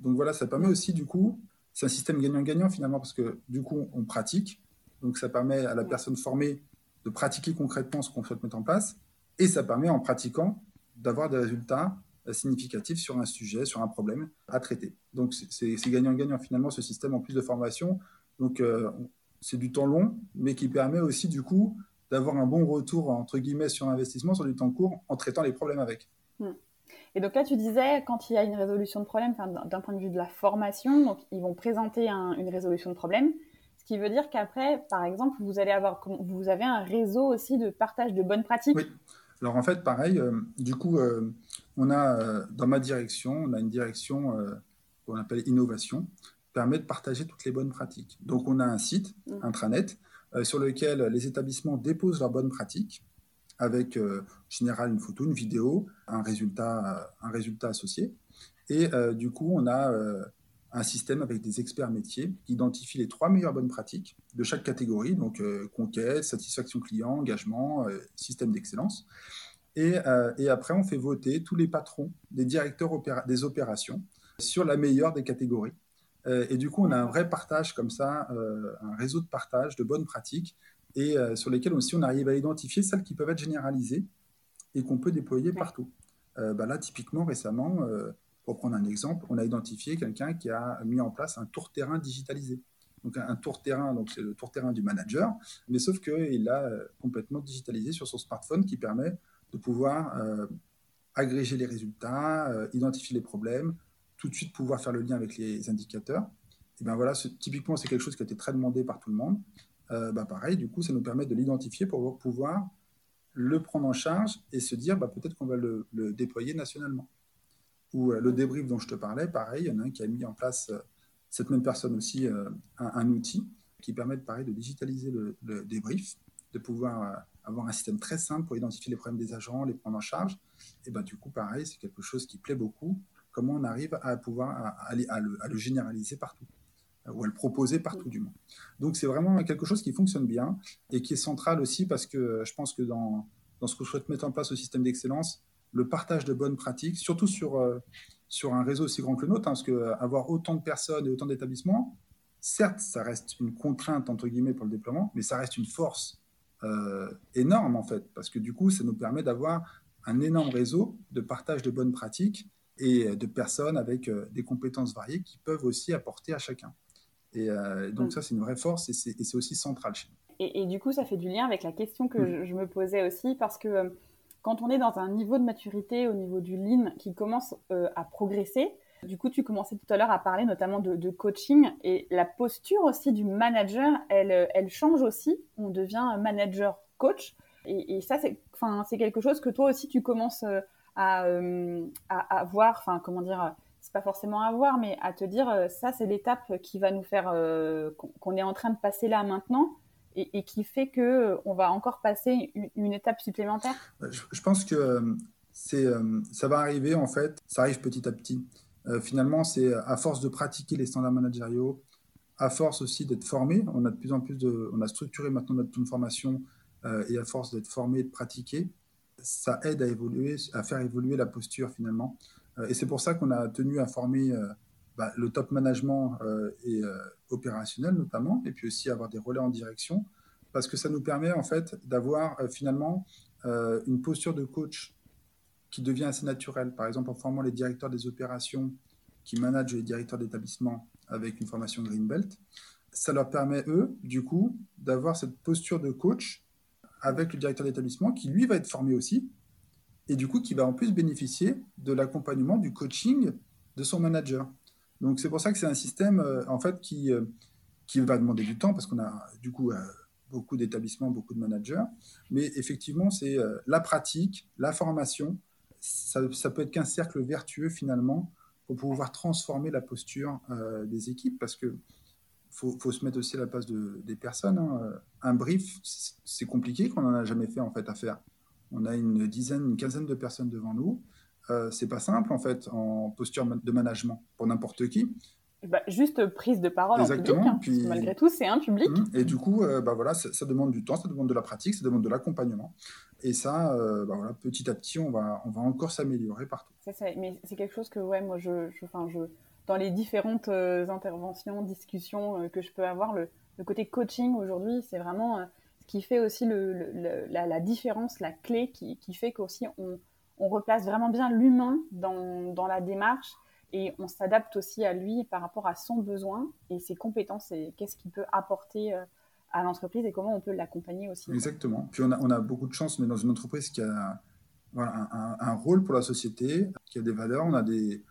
Donc voilà, ça permet aussi, du coup, c'est un système gagnant-gagnant finalement, parce que du coup, on pratique. Donc ça permet à la personne formée de pratiquer concrètement ce qu'on souhaite mettre en place. Et ça permet, en pratiquant, d'avoir des résultats euh, significatifs sur un sujet, sur un problème à traiter. Donc c'est gagnant-gagnant finalement ce système en plus de formation. Donc euh, c'est du temps long, mais qui permet aussi du coup d'avoir un bon retour entre guillemets sur investissement sur du temps court en traitant les problèmes avec. Hmm. Et donc là, tu disais, quand il y a une résolution de problème, d'un point de vue de la formation, donc ils vont présenter une résolution de problème, ce qui veut dire qu'après, par exemple, vous allez avoir, vous avez un réseau aussi de partage de bonnes pratiques. Oui. Alors en fait, pareil, euh, du coup, euh, on a euh, dans ma direction, on a une direction qu'on appelle innovation, qui permet de partager toutes les bonnes pratiques. Donc on a un site, mmh. intranet, sur lequel les établissements déposent leurs bonnes pratiques avec euh, en général une photo, une vidéo, un résultat, euh, un résultat associé. Et euh, du coup, on a un système avec des experts métiers qui identifient les trois meilleures bonnes pratiques de chaque catégorie, donc conquête, satisfaction client, engagement, système d'excellence. Et, et, après, on fait voter tous les patrons des directeurs des opérations sur la meilleure des catégories. et du coup, on a un vrai partage comme ça, un réseau de partage de bonnes pratiques et euh, sur lesquels aussi on arrive à identifier celles qui peuvent être généralisées et qu'on peut déployer partout. Euh, bah là, typiquement, récemment, euh, pour prendre un exemple, on a identifié quelqu'un qui a mis en place un tour terrain digitalisé. donc un, tour terrain, donc c'est le tour terrain du manager, mais sauf qu'il l'a complètement digitalisé sur son smartphone qui permet de pouvoir agréger les résultats, identifier les problèmes, tout de suite pouvoir faire le lien avec les indicateurs. Et ben voilà, typiquement, c'est quelque chose qui a été très demandé par tout le monde. Bah pareil, du coup, ça nous permet de l'identifier pour pouvoir le prendre en charge et se dire bah, peut-être qu'on va le, déployer nationalement. Ou euh, le débrief dont je te parlais, pareil, il y en a un qui a mis en place, euh, cette même personne aussi, euh, un, outil qui permet de, pareil, de digitaliser le, débrief, de pouvoir avoir un système très simple pour identifier les problèmes des agents, les prendre en charge. Et bah, du coup, pareil, c'est quelque chose qui plaît beaucoup. Comment on arrive à pouvoir à, le, généraliser partout ou à le proposer partout du monde. Donc c'est vraiment quelque chose qui fonctionne bien et qui est central aussi parce que je pense que dans, dans ce que je souhaite mettre en place au système d'excellence, le partage de bonnes pratiques, surtout sur, euh, sur un réseau aussi grand que le nôtre, hein, parce qu'avoir euh, autant de personnes et autant d'établissements, certes, ça reste une contrainte, entre guillemets, pour le déploiement, mais ça reste une force euh, énorme, en fait, parce que du coup, ça nous permet d'avoir un énorme réseau de partage de bonnes pratiques et de personnes avec des compétences variées qui peuvent aussi apporter à chacun. Et donc, mm. ça, c'est une vraie force et c'est aussi central chez nous. Et, du coup, ça fait du lien avec la question que je, me posais aussi, parce que euh, quand on est dans un niveau de maturité au niveau du lean qui commence euh, à progresser, du coup, tu commençais tout à l'heure à parler notamment de, coaching et la posture aussi du manager, elle, euh, elle change aussi. On devient manager coach. Et, ça, c'est, quelque chose que toi aussi, tu commences à, à, voir, enfin, comment dire, c'est pas forcément à voir, mais à te dire, ça, c'est l'étape qui va nous faire, qu'on est en train de passer là maintenant et, qui fait que euh, on va encore passer une, étape supplémentaire je, pense que euh, c'est, euh, ça va arriver en fait, ça arrive petit à petit. finalement, c'est à force de pratiquer les standards managériaux, à force aussi d'être formé, on a de plus en plus de, on a structuré maintenant notre formation et à force d'être formé et de pratiquer, ça aide à évoluer, à faire évoluer la posture finalement. Et c'est pour ça qu'on a tenu à former bah, le top management euh, et euh, opérationnel notamment, et puis aussi avoir des relais en direction, parce que ça nous permet en fait d'avoir euh, finalement une posture de coach qui devient assez naturelle. Par exemple, en formant les directeurs des opérations qui managent les directeurs d'établissement avec une formation Greenbelt, ça leur permet, eux, du coup, d'avoir cette posture de coach avec le directeur d'établissement qui, lui, va être formé aussi, et du coup, qui va en plus bénéficier de l'accompagnement, du coaching de son manager. Donc c'est pour ça que c'est un système euh, en fait qui, euh, qui va demander du temps parce qu'on a du coup euh, beaucoup d'établissements, beaucoup de managers. Mais effectivement, c'est la pratique, la formation. Ça, ça peut être qu'un cercle vertueux finalement pour pouvoir transformer la posture des équipes parce que faut, faut, se mettre aussi à la place de, des personnes. Hein. Un brief, c'est compliqué qu'on n'en a jamais fait en fait à faire. On a une dizaine, une quinzaine de personnes devant nous. Euh, c'est pas simple en fait en posture de management pour n'importe qui. Bah, juste prise de parole Exactement, en public. Hein, malgré tout, c'est un public. Mmh. Et du coup, euh, bah, voilà, ça, demande du temps, ça demande de la pratique, ça demande de l'accompagnement. Et ça, euh, bah, voilà, petit à petit, on va, on va encore s'améliorer partout. mais c'est quelque chose que, ouais, moi, je, je, je dans les différentes interventions, discussions que je peux avoir, le, le côté coaching aujourd'hui, c'est vraiment qui fait aussi le, la, différence, la clé qui, qui fait qu'aussi on on replace vraiment bien l'humain dans, la démarche et on s'adapte aussi à lui par rapport à son besoin et ses compétences et qu'est-ce qu'il peut apporter euh, à l'entreprise et comment on peut l'accompagner aussi. Exactement. Puis on a, on a, beaucoup de chance, mais dans une entreprise qui a un, rôle pour la société, qui a des valeurs, on a des,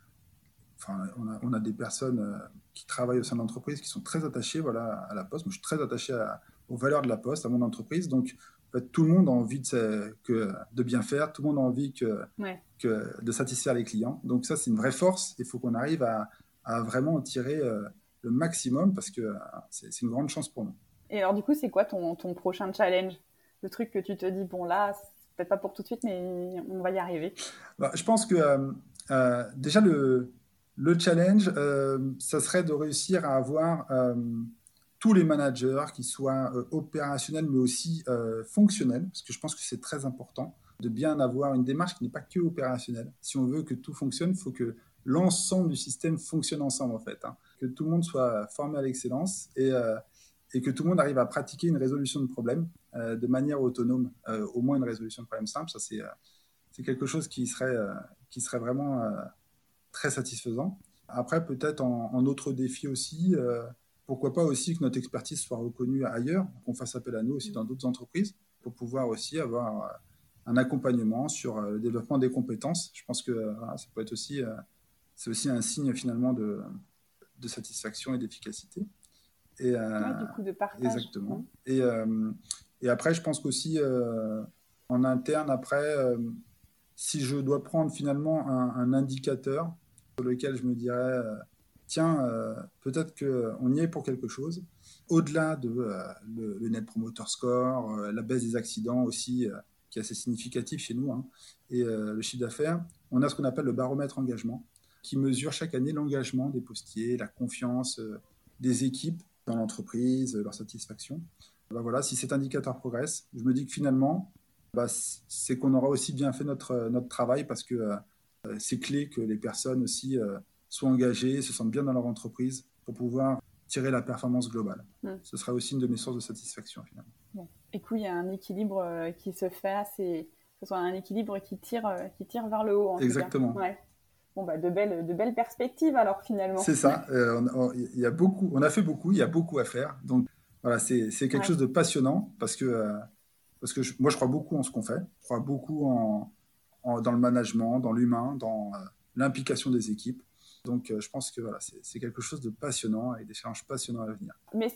enfin, on a, des personnes euh, qui travaillent au sein de l'entreprise qui sont très attachées voilà, à la poste. Moi, je suis très attaché aux valeurs de la poste, à mon entreprise. Donc, tout le monde a envie de, que, de bien faire, tout le monde a envie que, que de satisfaire les clients. Donc ça, c'est une vraie force. Il faut qu'on arrive à, à, vraiment en tirer euh, le maximum parce que euh, c'est une grande chance pour nous. Et alors du coup, c'est quoi ton, ton, prochain challenge? Le truc que tu te dis, bon là, peut-être pas pour tout de suite, mais on va y arriver. Bah, je pense que euh, déjà le, le challenge, ça serait de réussir à avoir tous les managers, qui soient euh, opérationnels mais aussi euh, fonctionnels, parce que je pense que c'est très important de bien avoir une démarche qui n'est pas que opérationnelle. Si on veut que tout fonctionne, il faut que l'ensemble du système fonctionne ensemble en fait, hein. que tout le monde soit formé à l'excellence et, euh, et, que tout le monde arrive à pratiquer une résolution de problème de manière autonome, au moins une résolution de problème simple. Ça c'est c'est quelque chose qui serait qui serait vraiment très satisfaisant. Après peut-être en, en, autre défi aussi pourquoi pas aussi que notre expertise soit reconnue ailleurs, qu'on fasse appel à nous aussi dans d'autres entreprises pour pouvoir aussi avoir un accompagnement sur le développement des compétences. Je pense que ça peut être aussi, c'est aussi un signe finalement de, de satisfaction et d'efficacité. Et, du coup, de partage. Exactement. Mmh. Et, et après, je pense qu'aussi en interne, après, si je dois prendre finalement un, indicateur sur lequel je me dirais, euh, tiens, euh, peut-être qu'on y est pour quelque chose, au-delà de euh, le, Net Promoter Score, la baisse des accidents aussi, qui est assez significatif chez nous, hein, et le chiffre d'affaires, on a ce qu'on appelle le baromètre engagement, qui mesure chaque année l'engagement des postiers, la confiance des équipes dans l'entreprise, leur satisfaction. Ben voilà, si cet indicateur progresse, je me dis que finalement, bah, c'est qu'on aura aussi bien fait notre, notre travail parce que euh, c'est clé que les personnes aussi euh, soient engagées, se sentent bien dans leur entreprise pour pouvoir tirer la performance globale. Hmm. Ce sera aussi une de mes sources de satisfaction finalement. Bon. Et coup, il y a un équilibre euh, qui se fait, c'est ce soit un équilibre qui tire, qui tire vers le haut. Exactement. Ouais. Bon, bah, de, belles, de belles perspectives alors finalement. C'est ça. Il y a beaucoup, on a fait beaucoup, il y a beaucoup à faire. Donc voilà, c'est quelque chose de passionnant parce que parce que moi, je crois beaucoup en ce qu'on fait. Je crois beaucoup en, dans le management, dans l'humain, dans euh, l'implication des équipes. Donc, euh, je pense que voilà, c'est quelque chose de passionnant et des challenges passionnants à venir. Mais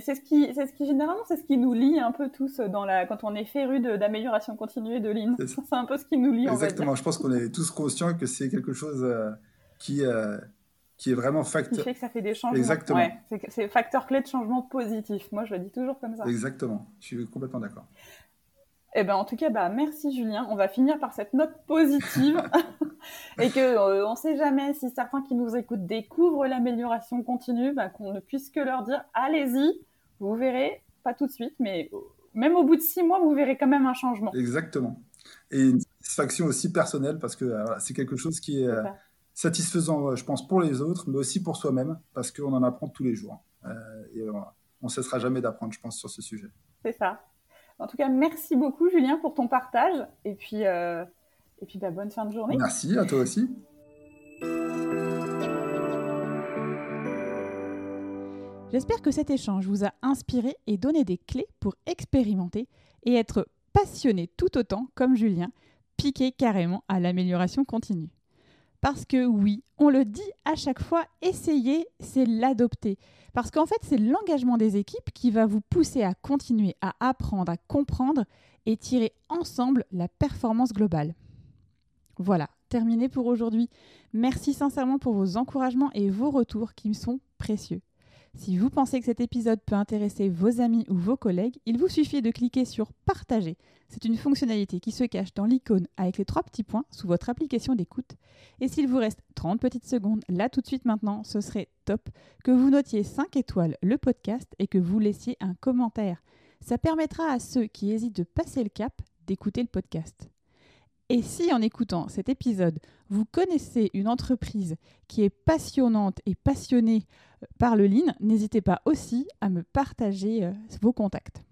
c'est ce qui, c'est ce qui généralement, c'est ce qui nous lie un peu tous dans la, quand on est féru d'amélioration continue de lean. C'est un peu ce qui nous lie. Exactement. Je pense qu'on est tous conscients que c'est quelque chose euh, qui, qui est vraiment facteur. Qui fait que ça fait des changements. Exactement. Ouais, c'est facteur clé de changement positif. Moi, je le dis toujours comme ça. Exactement. Je suis complètement d'accord. Eh ben, en tout cas, bah, merci Julien. On va finir par cette note positive et que euh, on ne sait jamais si certains qui nous écoutent découvrent l'amélioration continue, bah, qu'on ne puisse que leur dire allez-y, vous verrez, pas tout de suite, mais même au bout de six mois, vous verrez quand même un changement. Exactement. Et une satisfaction aussi personnelle parce que euh, c'est quelque chose qui est, euh, satisfaisant, je pense, pour les autres, mais aussi pour soi-même parce qu'on en apprend tous les jours. et on ne cessera jamais d'apprendre, je pense, sur ce sujet. C'est ça. En tout cas, merci beaucoup, Julien, pour ton partage. Et puis, euh, et puis bah, bonne fin de journée. Merci, à toi aussi. J'espère que cet échange vous a inspiré et donné des clés pour expérimenter et être passionné tout autant comme Julien, piqué carrément à l'amélioration continue. Parce que oui, on le dit à chaque fois, essayer, c'est l'adopter. Parce qu'en fait, c'est l'engagement des équipes qui va vous pousser à continuer à apprendre, à comprendre et tirer ensemble la performance globale. Voilà, terminé pour aujourd'hui. Merci sincèrement pour vos encouragements et vos retours qui me sont précieux. Si vous pensez que cet épisode peut intéresser vos amis ou vos collègues, il vous suffit de cliquer sur Partager. C'est une fonctionnalité qui se cache dans l'icône avec les trois petits points sous votre application d'écoute. Et s'il vous reste 30 petites secondes, là tout de suite maintenant, ce serait top que vous notiez 5 étoiles le podcast et que vous laissiez un commentaire. Ça permettra à ceux qui hésitent de passer le cap d'écouter le podcast. Et si en écoutant cet épisode, vous connaissez une entreprise qui est passionnante et passionnée euh, par le lean, n'hésitez pas aussi à me partager euh, vos contacts.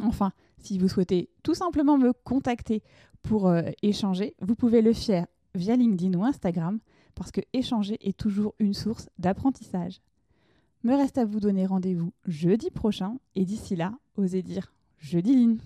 Enfin, si vous souhaitez tout simplement me contacter pour euh, échanger, vous pouvez le faire via LinkedIn ou Instagram parce que échanger est toujours une source d'apprentissage. Me reste à vous donner rendez-vous jeudi prochain et d'ici là, osez dire jeudi lean.